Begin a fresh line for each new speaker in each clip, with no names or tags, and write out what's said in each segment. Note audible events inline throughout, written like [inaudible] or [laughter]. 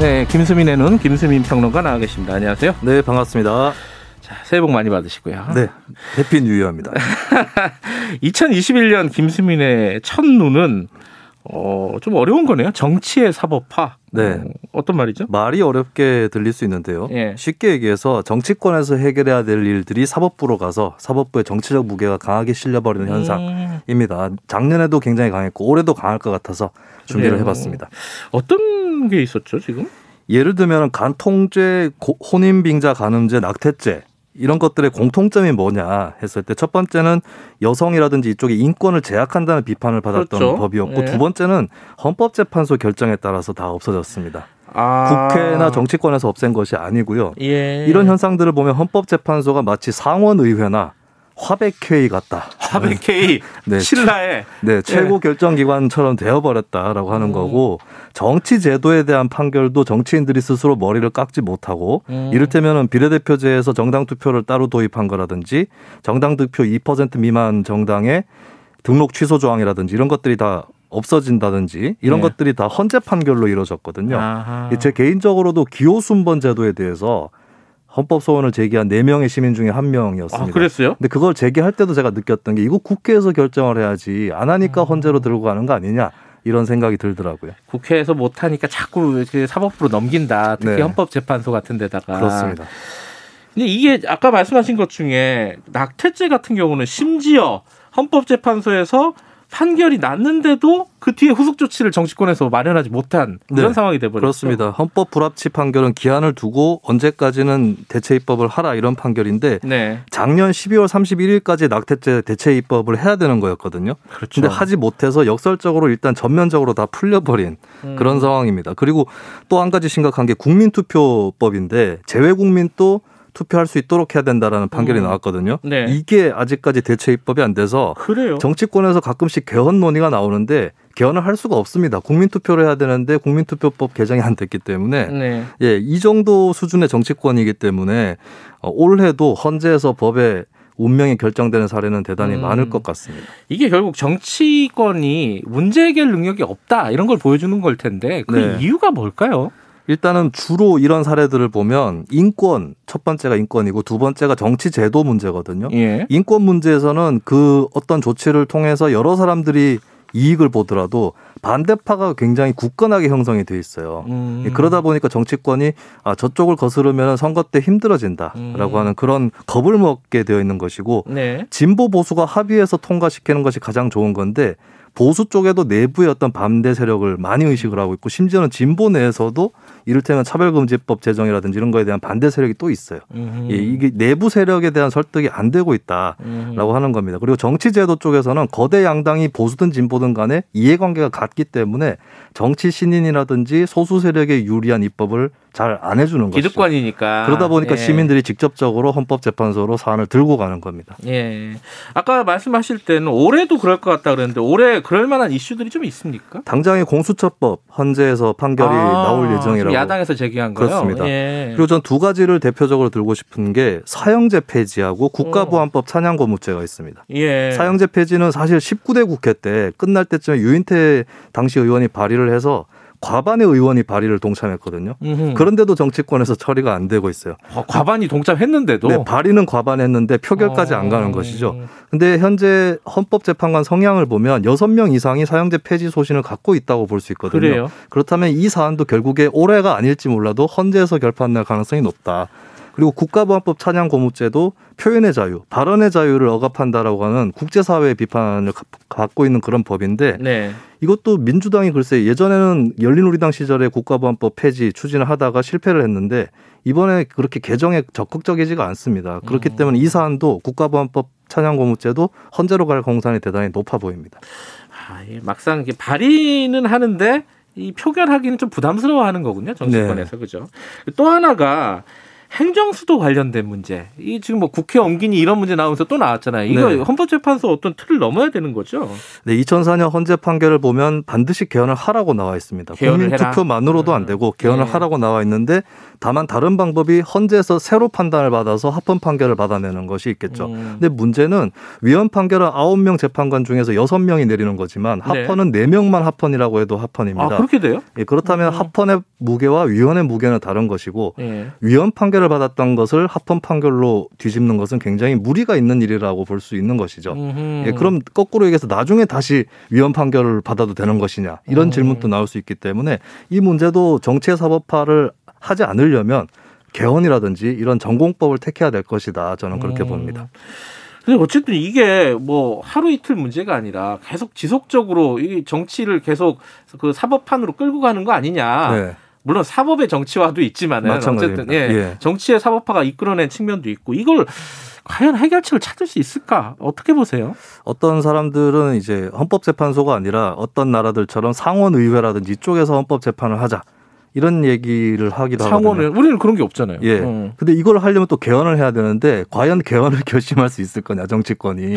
네, 김수민의 눈 김수민 평론가 나와 계십니다. 안녕하세요.
네, 반갑습니다.
자, 새해 복 많이 받으시고요.
네, 해피 뉴이어입니다.
2021년 김수민의 첫 눈은 어, 좀 어려운 거네요. 정치의 사법화.
네.
어, 떤 말이죠?
말이 어렵게 들릴 수 있는데요.
예.
쉽게 얘기해서 정치권에서 해결해야 될 일들이 사법부로 가서 사법부의 정치적 무게가 강하게 실려버리는
음.
현상입니다. 작년에도 굉장히 강했고 올해도 강할 것 같아서 준비를
그래요.
해봤습니다.
어떤 게 있었죠, 지금?
예를 들면 간통죄, 고- 혼인빙자 간음죄, 낙태죄 이런 것들의 공통점이 뭐냐 했을 때 첫 번째는 여성이라든지 이쪽의 인권을 제약한다는 비판을 받았던
그렇죠.
법이었고
예.
두 번째는 헌법재판소 결정에 따라서 다 없어졌습니다.
아.
국회나 정치권에서 없앤 것이 아니고요.
예.
이런 현상들을 보면 헌법재판소가 마치 상원의회나 화백회의 같다.
하백케이
네.
신라의
네, 최고 결정 기관처럼 되어버렸다라고 하는 거고 정치 제도에 대한 판결도 정치인들이 스스로 머리를 깎지 못하고
음.
이를테면은 비례대표제에서 정당 투표를 따로 도입한 거라든지 정당 득표 2% 미만 정당의 등록 취소 조항이라든지 이런 것들이 다 없어진다든지 이런
네.
것들이 다 헌재 판결로 이루어졌거든요.
아하.
제 개인적으로도 기호순번 제도에 대해서 헌법 소원을 제기한 네명의 시민 중에 한 명이었습니다.
아, 그랬어요?
근데 그걸 제기할 때도 제가 느꼈던 게 이거 국회에서 결정을 해야지 안 하니까
음.
헌재로 들고 가는 거 아니냐 이런 생각이 들더라고요.
국회에서 못 하니까 자꾸 이렇게 사법부로 넘긴다. 특히
네.
헌법재판소 같은 데다가.
그렇습니다.
근데 이게 아까 말씀하신 것 중에 낙태죄 같은 경우는 심지어 헌법재판소에서 판결이 났는데도 그 뒤에 후속 조치를 정치권에서 마련하지 못한 이런
네,
상황이 돼버렸죠.
그렇습니다. 헌법 불합치 판결은 기한을 두고 언제까지는 대체 입법을 하라 이런 판결인데
네,
작년 12월 31일까지 낙태죄 대체 입법을 해야 되는 거였거든요.
그렇죠.
근데 하지 못해서 역설적으로 일단 전면적으로 다 풀려버린
음.
그런 상황입니다. 그리고 또 한 가지 심각한 게 국민투표법인데 재외국민 도 투표할 수 있도록 해야 된다라는 판결이
음.
나왔거든요.
네.
이게 아직까지 대체 입법이 안 돼서
그래요.
정치권에서 가끔씩 개헌 논의가 나오는데 개헌을 할 수가 없습니다. 국민투표를 해야 되는데 국민투표법 개정이 안 됐기 때문에
네.
예, 이 정도 수준의 정치권이기 때문에 어, 올해도 헌재에서 법의 운명이 결정되는 사례는 대단히
음.
많을 것 같습니다.
이게 결국 정치권이 문제 해결 능력이 없다 이런 걸 보여주는 걸 텐데 그
네.
이유가 뭘까요?
일단은 주로 이런 사례들을 보면 인권 첫 번째가 인권이고 두 번째가 정치 제도 문제거든요.
예.
인권 문제에서는 그 어떤 조치를 통해서 여러 사람들이 이익을 보더라도 반대파가 굉장히 굳건하게 형성이 돼 있어요.
음.
그러다 보니까 정치권이 아 저쪽을 거스르면 선거 때 힘들어진다라고
음.
하는 그런 겁을 먹게 되어 있는 것이고
네.
진보 보수가 합의해서 통과시키는 것이 가장 좋은 건데 보수 쪽에도 내부의 어떤 반대 세력을 많이 의식을 하고 있고 심지어는 진보 내에서도 이를테면 차별금지법 제정이라든지 이런 거에 대한 반대 세력이 또 있어요.
음.
예, 이게 내부 세력에 대한 설득이 안 되고 있다라고
음.
하는 겁니다. 그리고 정치제도 쪽에서는 거대 양당이 보수든 진보든 간에 이해관계가 같기 때문에 정치 신인이라든지 소수 세력에 유리한 입법을 잘 안 해주는 것이죠.
기득권이니까
그러다 보니까
예.
시민들이 직접적으로 헌법재판소로 사안을 들고 가는 겁니다.
예. 아까 말씀하실 때는 올해도 그럴 것 같다 그랬는데 올해 그럴 만한 이슈들이 좀 있습니까?
당장의 공수처법 헌재에서 판결이
아,
나올 예정이라고.
야당에서 제기한 거요.
그렇습니다.
예.
그리고 전 두 가지를 대표적으로 들고 싶은 게 사형제 폐지하고 국가보안법 찬양고무죄가 있습니다.
예.
사형제 폐지는 사실 19대 국회 때 끝날 때쯤에 유인태 당시 의원이 발의를 해서 과반의 의원이 발의를 동참했거든요.
음흠.
그런데도 정치권에서 처리가 안 되고 있어요.
어, 과반이 동참했는데도
네, 발의는 과반했는데 표결까지 안 가는
어.
것이죠. 근데 현재 헌법재판관 성향을 보면 여섯 명 이상이 사형제 폐지 소신을 갖고 있다고 볼 수 있거든요.
그래요.
그렇다면 이 사안도 결국에 올해가 아닐지 몰라도 헌재에서 결판날 가능성이 높다. 그리고 국가보안법 찬양 고무죄도 표현의 자유, 발언의 자유를 억압한다라고 하는 국제사회의 비판을 가- 받고 있는 그런 법인데
네.
이것도 민주당이 글쎄 예전에는 열린우리당 시절에 국가보안법 폐지 추진을 하다가 실패를 했는데 이번에 그렇게 개정에 적극적이지가 않습니다. 그렇기
음.
때문에 이 사안도 국가보안법 찬양 고무죄도 헌재로 갈 공산이 대단히 높아 보입니다.
아, 예. 막상 이게 발의는 하는데 이 표결하기는 좀 부담스러워하는 거군요 정치권에서 그죠. 또 하나가 행정수도 관련된 문제. 이 지금 뭐 국회 옮기니 이런 문제 나오면서 또 나왔잖아요. 이거
네.
헌법재판소 어떤 틀을 넘어야 되는 거죠.
네, 2004년 헌재 판결을 보면 반드시 개헌을 하라고 나와 있습니다.
개헌을
국민
해라.
투표만으로도 안 되고 개헌을
네.
하라고 나와 있는데 다만 다른 방법이 헌재에서 새로 판단을 받아서 합헌 판결을 받아내는 것이 있겠죠.
음.
근데 문제는 위헌 판결은 9명 재판관 중에서 6명이 내리는 거지만
네.
합헌은 4명만 합헌이라고 해도 합헌입니다.
아 그렇게 돼요?
예, 그렇다면
음.
합헌의 무게와 위헌의 무게는 다른 것이고
예.
위헌 판결을 받았던 것을 합헌 판결로 뒤집는 것은 굉장히 무리가 있는 일이라고 볼 수 있는 것이죠. 예, 그럼 거꾸로 얘기해서 나중에 다시 위헌 판결을 받아도 되는 것이냐 이런
음.
질문도 나올 수 있기 때문에 이 문제도 정치의 사법화를 하지 않으려면 개헌이라든지 이런 전공법을 택해야 될 것이다 저는 그렇게
음.
봅니다.
근데 어쨌든 이게 뭐 하루 이틀 문제가 아니라 계속 지속적으로 이 정치를 계속 그 사법판으로 끌고 가는 거 아니냐.
네,
물론 사법의 정치화도 있지만은
마찬가지입니다.
어쨌든 예,
예.
정치의 사법화가 이끌어낸 측면도 있고 이걸 과연 해결책을 찾을 수 있을까? 어떻게 보세요?
어떤 사람들은 이제 헌법재판소가 아니라 어떤 나라들처럼 상원의회라든지 이쪽에서 헌법재판을 하자 이런 얘기를 하기도 하거든요.
상원을 우리는 그런 게 없잖아요.
예.
음.
근데 이걸 하려면 또 개헌을 해야 되는데 과연 개헌을 [laughs] 결심할 수 있을 거냐 정치권이.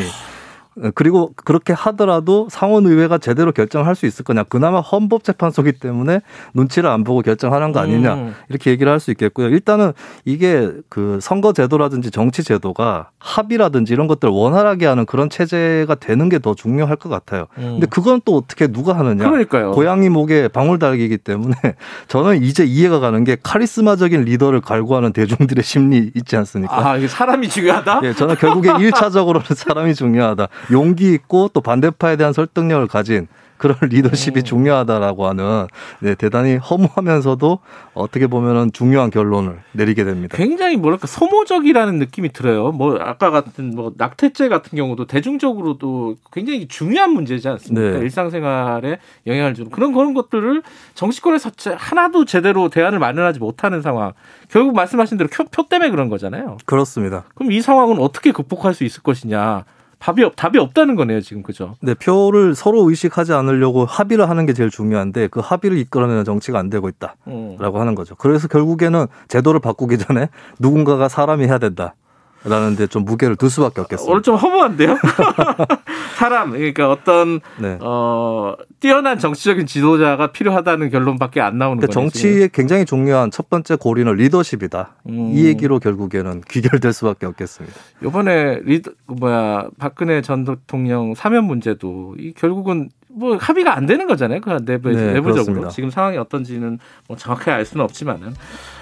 어, 그리고 그렇게 하더라도 상원의회가 제대로 결정할 수 있을 거냐. 그나마 헌법재판소기 때문에 눈치를 안 보고 결정하는 거 아니냐.
음.
이렇게 얘기를 할 수 있겠고요. 일단은 이게 그 선거제도라든지 정치제도가 합의라든지 이런 것들을 원활하게 하는 그런 체제가 되는 게 더 중요할 것 같아요.
음.
근데 그건 또 어떻게 누가 하느냐.
그러니까요.
고양이 목에 방울 달기이기 때문에 [laughs] 저는 이제 이해가 가는 게 카리스마적인 리더를 갈구하는 대중들의 [laughs] 심리 있지 않습니까?
아, 이게 사람이 중요하다?
예, 저는 결국에 [laughs] 일차적으로는 사람이 중요하다. 용기 있고 또 반대파에 대한 설득력을 가진 그런 [laughs] 리더십이
음.
중요하다라고 하는 네, 대단히 허무하면서도 어떻게 보면은 중요한 결론을 내리게 됩니다.
굉장히 뭐랄까 소모적이라는 느낌이 들어요. 뭐 아까 같은 뭐 낙태죄 같은 경우도 대중적으로도 굉장히 중요한 문제지 않습니까?
네.
일상생활에 영향을 주는 그런 그런 것들을 정치권에서 제- 하나도 제대로 대안을 마련하지 못하는 상황. 결국 말씀하신 대로 표, 표 때문에 그런 거잖아요.
그렇습니다.
그럼 이 상황은 어떻게 극복할 수 있을 것이냐? 답이 없, 답이 없다는 거네요, 지금 그죠?
네, 표를 서로 의식하지 않으려고 합의를 하는 게 제일 중요한데 그 합의를 이끌어내는 정치가 안 되고 있다.
음.
라고 하는 거죠. 그래서 결국에는 제도를 바꾸기 전에 누군가가 사람이 해야 된다. 라는 데 좀 무게를 둘 수밖에
오늘
없겠습니다.
좀 허무한데요? [laughs] 사람, 그러니까 어떤
네.
어, 뛰어난 정치적인 지도자가 필요하다는 결론밖에 안 나오는
그러니까
거예요.
정치에 굉장히 중요한 첫 번째 고리는 리더십이다.
음.
이 얘기로 결국에는 [laughs] 귀결될 수밖에 없겠습니다.
이번에 리더 그 뭐야 박근혜 전 대통령 사면 문제도 이 결국은 뭐 합의가 안 되는 거잖아요. 그 내부
네,
내부적으로
그렇습니다.
지금 상황이 어떤지는 뭐 정확하게 알 수는 없지만은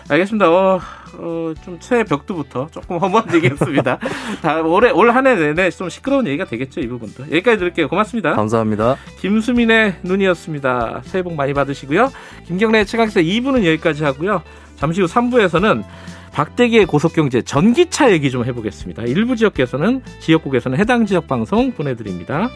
알겠습니다. 어, 어, 좀 새해 벽두부터 조금 허무한 얘기였습니다. [laughs] 다 올해 올 한 해 내내 좀 시끄러운 얘기가 되겠죠 이 부분도 여기까지 드릴게요. 고맙습니다.
감사합니다.
김수민의 눈이었습니다. 새해 복 많이 받으시고요. 김경래 최강사 2부는 여기까지 하고요. 잠시 후 3부에서는 박대기의 고속경제 전기차 얘기 좀 해보겠습니다. 일부 지역에서는 지역국에서는 해당 지역 방송 보내드립니다.